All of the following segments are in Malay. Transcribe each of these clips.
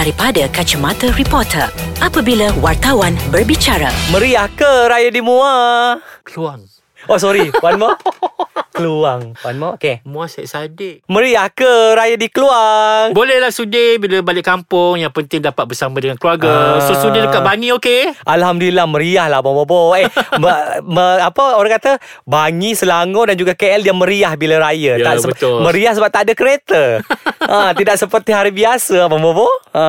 daripada kacamata reporter apabila wartawan berbicara. Meriah ke raya di Muar? Keluang. Oh sorry, one more. Keluang. One more. Okay. Muar Syed Saddiq. Meriah ke raya di Keluang? Bolehlah sudi bila balik kampung Yang penting dapat bersama dengan keluarga Ah. So sudi dekat Bangi okey? Alhamdulillah meriah lah Bobo Eh me, me, Apa orang kata Bangi, Selangor dan juga KL Dia meriah bila raya Ya, seba- betul. Meriah sebab tak ada kereta ha, Tidak seperti hari biasa Abang Bobo ha,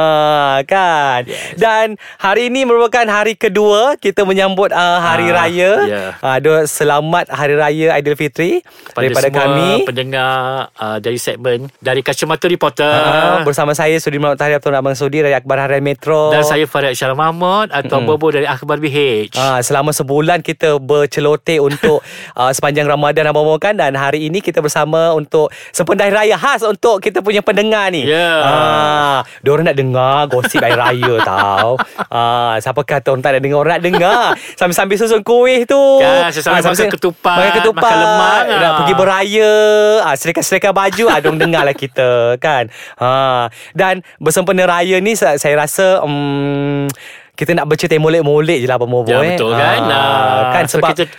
Kan Yes. Dan hari ini merupakan hari kedua Kita menyambut uh, hari Ah, raya ya. Aduh, Selamat Hari Raya Aidilfitri Kepada Daripada semua kami pendengar uh, dari segmen Dari Kacamata Reporter uh, Bersama saya Sudirman Tahir Abdul Abang Sudi Raya Akbar Harian Metro Dan saya Farid Syarah Mahmud Atau Bobo dari Akhbar BH Ah, selama sebulan kita berceloteh untuk uh, sepanjang Ramadan Abang Bobo kan dan hari ini kita bersama untuk sependai raya khas untuk kita punya pendengar ni. Ya. Ah, diorang nak dengar gosip hari raya tau. Ah, siapa kata orang tak nak dengar orang nak dengar. Sambil-sambil susun kuih tu. Kan, sambil-sambil makan ketupat, Makan ketupat. makan lemang, Nak ah. pergi beraya. Ah, serika-serika baju ah dong dengar lah kita kan. Ah, dan bersempena raya ni saya, saya rasa um, kita nak bercerita molek-molek je lah Abang Bobo Ya eh. betul kan Ah, Ah, kan so sebab kita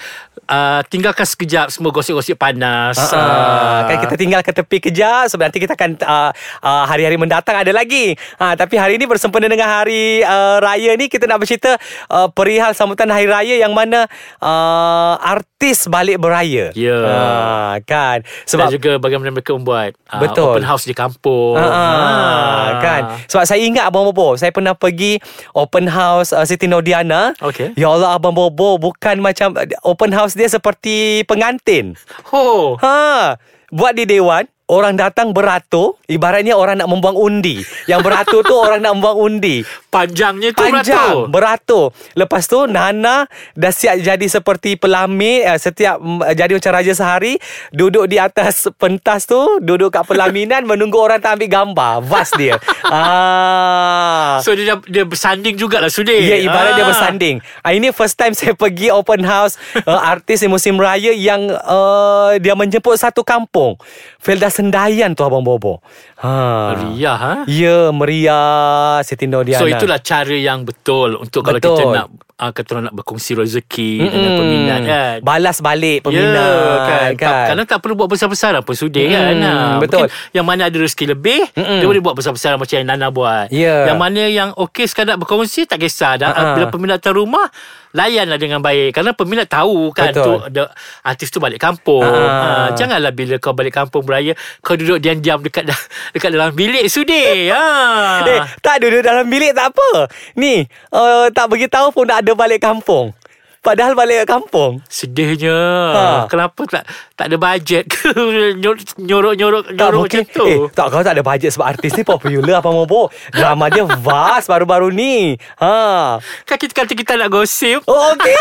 uh, tinggalkan sekejap semua gosip-gosip panas Ah, ah, kan kita tinggal ke tepi kejap sebab nanti kita akan uh, uh, hari-hari mendatang ada lagi. Ha, tapi hari ini bersempena dengan hari uh, raya ni kita nak bercerita uh, perihal sambutan hari raya yang mana uh, artis balik beraya. Ya. Ha, kan Sebab Dan juga bagaimana mereka membuat uh, Betul. Open house di kampung Ah, Ah. kan Sebab saya ingat Abang Bobo Saya pernah pergi Open house uh, Siti Nordiana Okey. Ya Allah Abang Bobo Bukan macam Open house dia seperti pengantin Oh Ha, buat di dewan Orang datang beratur Ibaratnya orang nak membuang undi. Yang beratur tu orang nak membuang undi. Panjangnya tu Panjang beratur. Beratur. Lepas tu Nana Dah siap jadi seperti pelamir eh, Setiap mm, Jadi macam raja sehari Duduk di atas pentas tu Duduk kat pelaminan Menunggu orang tak ambil gambar. Vas dia. Ah. So dia dia bersanding jugalah Sudir Ya ibarat Ah. dia bersanding. Ah, Ini first time saya pergi open house uh, Artis di musim raya Yang uh, dia menjemput satu kampung. Felda Sendayan tu Abang Bobo ha. Meriah ha? Ya meriah Siti Nordiana So itulah cara yang betul Untuk kalau Betul. kita nak uh, Kata orang nak berkongsi rezeki mm Dengan peminat kan Balas balik peminat Ya, kan, kan. Tak, Kadang tak perlu buat besar-besaran pun sudi Mm, kan Ah, betul. Mungkin Yang mana ada rezeki lebih Mm-mm. Dia boleh buat besar-besaran Macam yang Nana buat Ya. Yang mana yang okey sekadar berkongsi Tak kisah dah, Ha-ha. Bila peminat datang rumah Layanlah dengan baik Kerana peminat tahu kan Betul. tu, the, Artis tu balik kampung Ha. ha. Janganlah bila kau balik kampung beraya Kau duduk diam-diam dekat dekat dalam bilik sudi ha. Eh, tak duduk dalam bilik tak apa. Ni, uh, tak beritahu pun nak ada balik kampung. Padahal balik kat kampung. Sedihnya. Ha. Kenapa tak tak ada bajet ke? Nyorok-nyorok Tak Nyorok mungkin macam tu. Eh tak kau tak ada bajet Sebab artis ni popular Apa mau Drama dia vast Baru-baru ni. Ha. Kan kita kata kita nak gosip. Oh okey.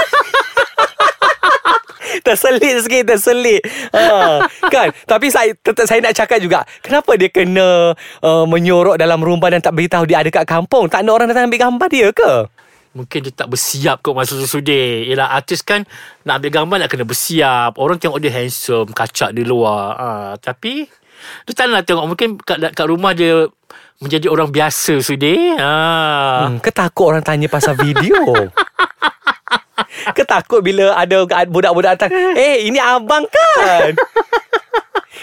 Terselit sikit Terselit. Ha, Kan? Tapi saya tetap saya nak cakap juga Kenapa dia kena uh, Menyorok dalam rumah Dan tak beritahu Dia ada kat kampung? Tak ada orang datang ambil gambar dia ke Mungkin dia tak bersiap kot masa sudi Yelah artis kan Nak ambil gambar nak kena bersiap. Orang tengok dia handsome Kacak di luar. Ha, Tapi Dia tak nak tengok. Mungkin kat, kat rumah dia Menjadi orang biasa sudi. Ha. hmm, Ketakut orang tanya pasal video? Ketakut bila ada budak-budak datang Eh ini abang kan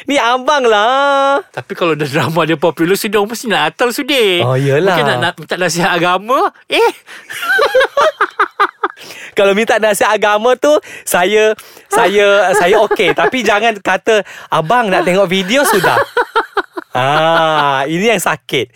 Ni abang lah. Tapi kalau dah drama dia popular orang mesti nak datang sudi. Oh, yelah. Mungkin nak, nak minta nasihat agama Eh? Kalau minta nasihat agama tu Saya Saya Saya okey. Tapi jangan kata Abang nak tengok video sudah. Ah, Ini yang sakit.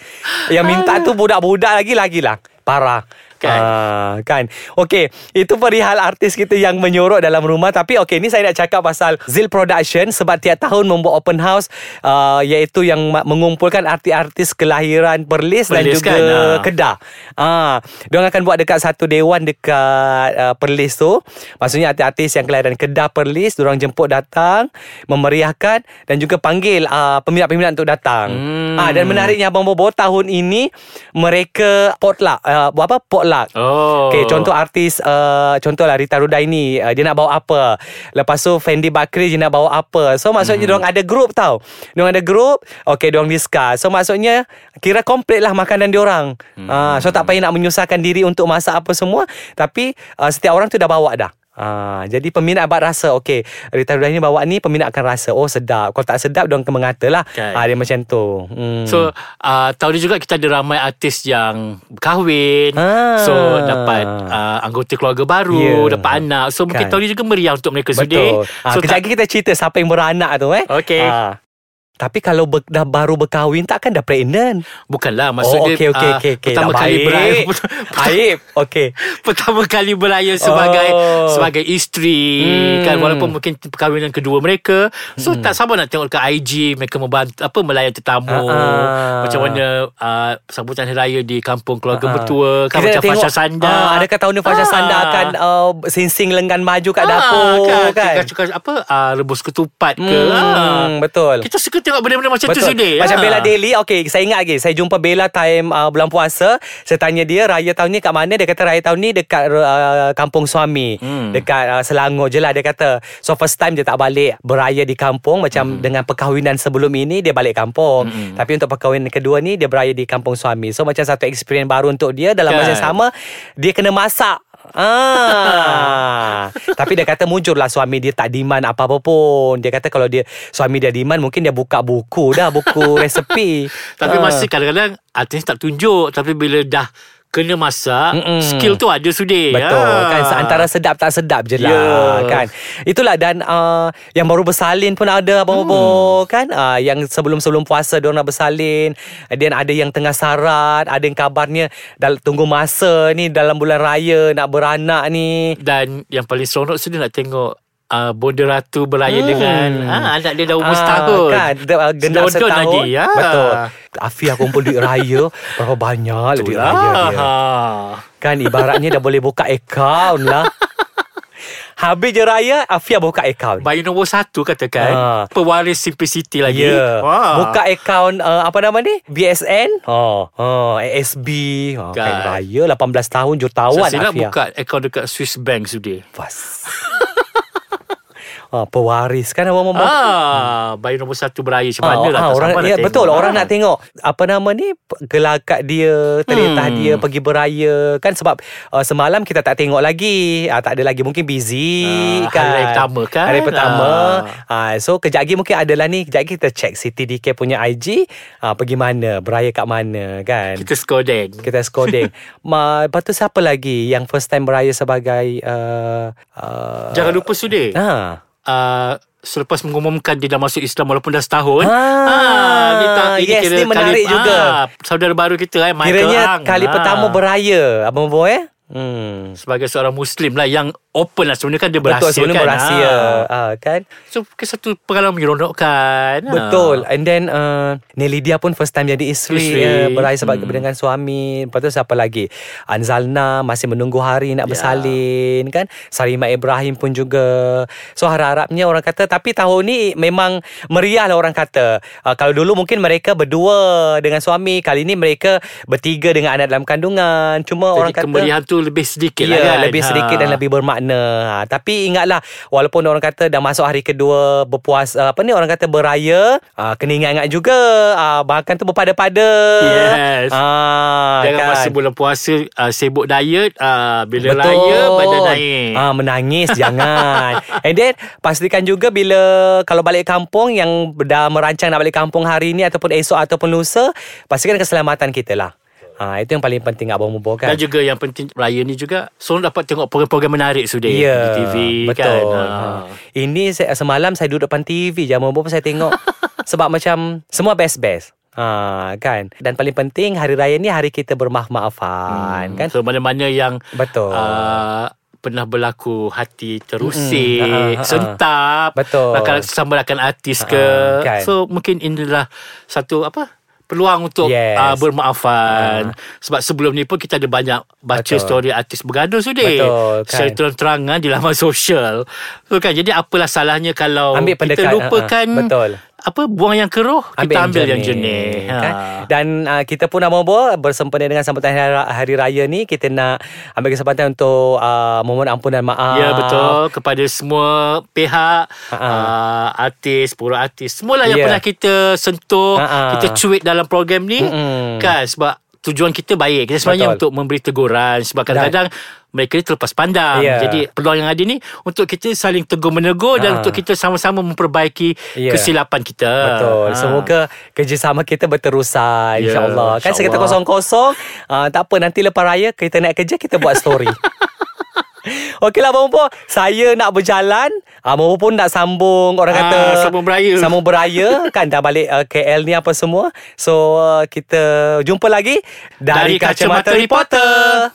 Yang minta tu budak-budak lagi Lagilah Parah Kan? Ah, kan Okey Itu perihal artis kita Yang menyorok dalam rumah Tapi okey Ni saya nak cakap pasal Zil Production Sebab tiap tahun Membuat open house uh, Iaitu yang Mengumpulkan artis-artis Kelahiran Perlis, Dan Perlis juga kan, ah. Kedah Ah, Diorang akan buat dekat satu dewan Dekat uh, Perlis tu Maksudnya artis-artis yang kelahiran Kedah Perlis Diorang jemput datang Memeriahkan Dan juga panggil uh, Peminat-peminat untuk datang Hmm. ah, Dan menariknya Abang Bobo Tahun ini Mereka Potluck uh, Apa Potluck tolak. Oh. Okay, contoh artis uh, Contohlah Rita Rudaini uh, Dia nak bawa apa Lepas tu Fendi Bakri Dia nak bawa apa So maksudnya hmm. Diorang ada group tau Diorang ada group Okay diorang discuss So maksudnya Kira komplit lah Makanan diorang hmm. uh, So tak payah nak menyusahkan diri Untuk masak apa semua Tapi uh, Setiap orang tu dah bawa dah Ah, jadi peminat abad rasa Okey Rita Rudaini bawa ni Peminat akan rasa Oh sedap Kalau tak sedap Diorang akan mengata lah Kan. ah, Dia macam tu hmm. So uh, tahun ni juga kita ada ramai artis yang kahwin Ah. So dapat uh, anggota keluarga baru Ya. Dapat anak So mungkin Kan. tahun ni juga meriah untuk mereka Betul. Ha, So kejap lagi kita cerita siapa yang beranak tu eh. Okey. Ha. Tapi kalau ber, dah baru berkahwin takkan dah pregnant. Bukanlah Oh, maksud dia okey okey ah, okey okey. Pertama kali baik. beraya Baik. Okey. Pertama kali beraya sebagai Oh. Sebagai isteri Hmm. kan Walaupun mungkin perkahwinan kedua mereka So tak sabar nak tengok kat IG Mereka membantu Apa melayan tetamu Ah. Macam mana uh, Sambutan Hari Raya Di kampung keluarga mertua kan, Kita Macam tengok, Fasha Sanda ah, adakah tahun ni Fasha. Sanda akan uh, sing-sing lenggan baju kat Ah, dapur kan? kan, Tukar, apa uh, Rebus ketupat ke Hmm, ah. betul. Kita suka tengok benda-benda macam tu Betul. sedih Macam ah. Bella Daily Okay saya ingat lagi Saya jumpa Bella time uh, Bulan puasa Saya tanya dia Raya tahun ni kat mana Dia kata raya tahun ni Dekat uh, kampung suami Hmm. Dekat uh, Selangor je lah Dia kata So first time dia tak balik Beraya di kampung Macam Hmm. dengan perkahwinan sebelum ini Dia balik kampung Tapi untuk perkahwinan kedua ni Dia beraya di kampung suami So macam satu experience baru untuk dia Dalam Kan. masa yang sama Dia kena masak Ah. Tapi dia kata mujur lah suami dia tak demand apa-apa pun. Dia kata kalau dia suami dia demand mungkin dia buka buku dah, buku resepi. Tapi Ah. masih kadang-kadang Artis tak tunjuk Tapi bila dah Kena masak Mm-mm. Skill tu ada sudi Betul Ah. kan Antara sedap tak sedap je lah Ya. kan Itulah dan uh, Yang baru bersalin pun ada Abang-abang kan uh, Yang sebelum-sebelum puasa Diorang nak bersalin Dan ada yang tengah sarat Ada yang kabarnya dal- Tunggu masa ni Dalam bulan raya Nak beranak ni Dan yang paling seronok Sudah nak tengok uh, Bonda Ratu beraya Hmm. dengan ah, Anak dia dah umur Ah, setahun kan uh, Genap setahun lagi ya. Betul Afia kumpul duit raya Berapa banyak duit raya dia Ha. Kan ibaratnya dah boleh buka akaun lah Habis je raya Afia buka akaun Bayi nombor satu katakan Ah. Pewaris simplicity lagi Ya. Wah. Buka akaun uh, apa nama ni? BSN. Oh, oh ASB. Oh, kan. Kan. raya 18 tahun jutawan Saya nak Afia. buka akaun dekat Swiss Bank sudi Pas. Ah, pewaris kan abang abang. Ah, bayi nombor satu beraya macam mana lah ah, orang ya, tengok. betul orang Ah. nak tengok apa nama ni gelagat dia teritah Hmm. dia pergi beraya kan sebab uh, semalam kita tak tengok lagi ah, tak ada lagi mungkin busy Ah, kan hari pertama kan? hari pertama ah. so kejap lagi mungkin adalah ni kejap lagi kita check Siti DK punya IG ah, pergi mana beraya kat mana kan Kita skodeng kita skoding Ma, Lepas tu siapa lagi Yang first time beraya sebagai uh, uh, Jangan lupa sudi ha. Uh, Selepas mengumumkan dia dah masuk Islam walaupun dah setahun Ah, ni tak- yes, kira ni menarik juga. ah, Saudara baru kita eh, Michael Kiranya Ang. kali Ah. pertama beraya Abang Bo eh Hmm. Sebagai seorang Muslim lah Yang open lah Sebenarnya kan dia berhasil Betul sebenarnya kan berhasil Ah. ah, kan So satu pengalaman menyeronokkan Ah. Betul And then uh, Nelly dia pun first time jadi isteri, Isteri. uh, Beraya sebab Hmm. dengan suami Lepas tu siapa lagi Anzalna Masih menunggu hari nak Ya. bersalin kan Sarima Ibrahim pun juga So harap-harapnya orang kata Tapi tahun ni memang meriah lah orang kata uh, Kalau dulu mungkin mereka berdua dengan suami Kali ni mereka bertiga dengan anak dalam kandungan Cuma Jadi orang kata kemeriahan tu lebih sedikit Ya, lah kan lebih sedikit dan lebih bermakna. Ha, tapi ingatlah walaupun orang kata dah masuk hari kedua berpuasa apa ni orang kata beraya, ha, kena ingat-ingat juga ha, makan tu berpada-pada. Yes. Ha, Jangan kan. masa bulan puasa uh, Sibuk diet uh, Bila raya Badan naik Ah menangis jangan. And then pastikan juga bila kalau balik kampung yang dah merancang nak balik kampung hari ni ataupun esok ataupun lusa, pastikan keselamatan kita lah. Ha, itu yang paling penting abang Mubo kan. Dan juga yang penting Raya ni juga Selalu dapat tengok Program-program menarik sudah Ya, Di TV betul. kan Ha. Ini saya, semalam saya duduk depan TV jam berapa saya tengok sebab macam semua best-best. Ha, kan dan paling penting hari raya ni hari kita bermaaf-maafan kan So mana-mana yang Betul. uh, Pernah berlaku Hati terusik Mm-mm. Ha, ha, ha. Sentap Betul. Sama rakan artis Ha, ke kan. So mungkin inilah Satu apa Peluang untuk Yes. uh, bermaafan Sebab sebelum ni pun Kita ada banyak Baca Betul. story artis bergaduh sudah Betul, kan. Secara terang-terangan Di laman sosial So kan Jadi apalah salahnya Kalau Ambil Kita lupakan ha. Betul. Apa buang yang keruh kita ambil yang jernih. Ha. kan? Dan uh, kita pun nak bawa bersempena dengan sambutan hari, hari raya ni kita nak ambil kesempatan untuk uh, memohon ampunan maaf. Ya betul kepada semua pihak uh, artis, pura artis, semualah yang Ya. pernah kita sentuh, Ha-ha. kita cuit dalam program ni Mm-mm. kan sebab tujuan kita baik. Kita sebenarnya Betul. untuk memberi teguran sebab kadang-kadang mereka ni terlepas pandang. Ya. Jadi peluang yang ada ni untuk kita saling tegur menegur dan Ha. untuk kita sama-sama memperbaiki Ya. kesilapan kita. Betul. Ha. Semoga kerjasama kita berterusan Ya, insya-Allah. Kan insya-Allah. kosong-kosong, uh, tak apa nanti lepas raya kita nak kerja kita buat story. Okeylah Abang Bobo Saya nak berjalan Abang Bobo pun nak sambung Orang Ah, kata sambung beraya. Sambung beraya Kan dah balik uh, KL ni apa semua So uh, kita jumpa lagi Dari, Dari Kacamata Kacamata Reporter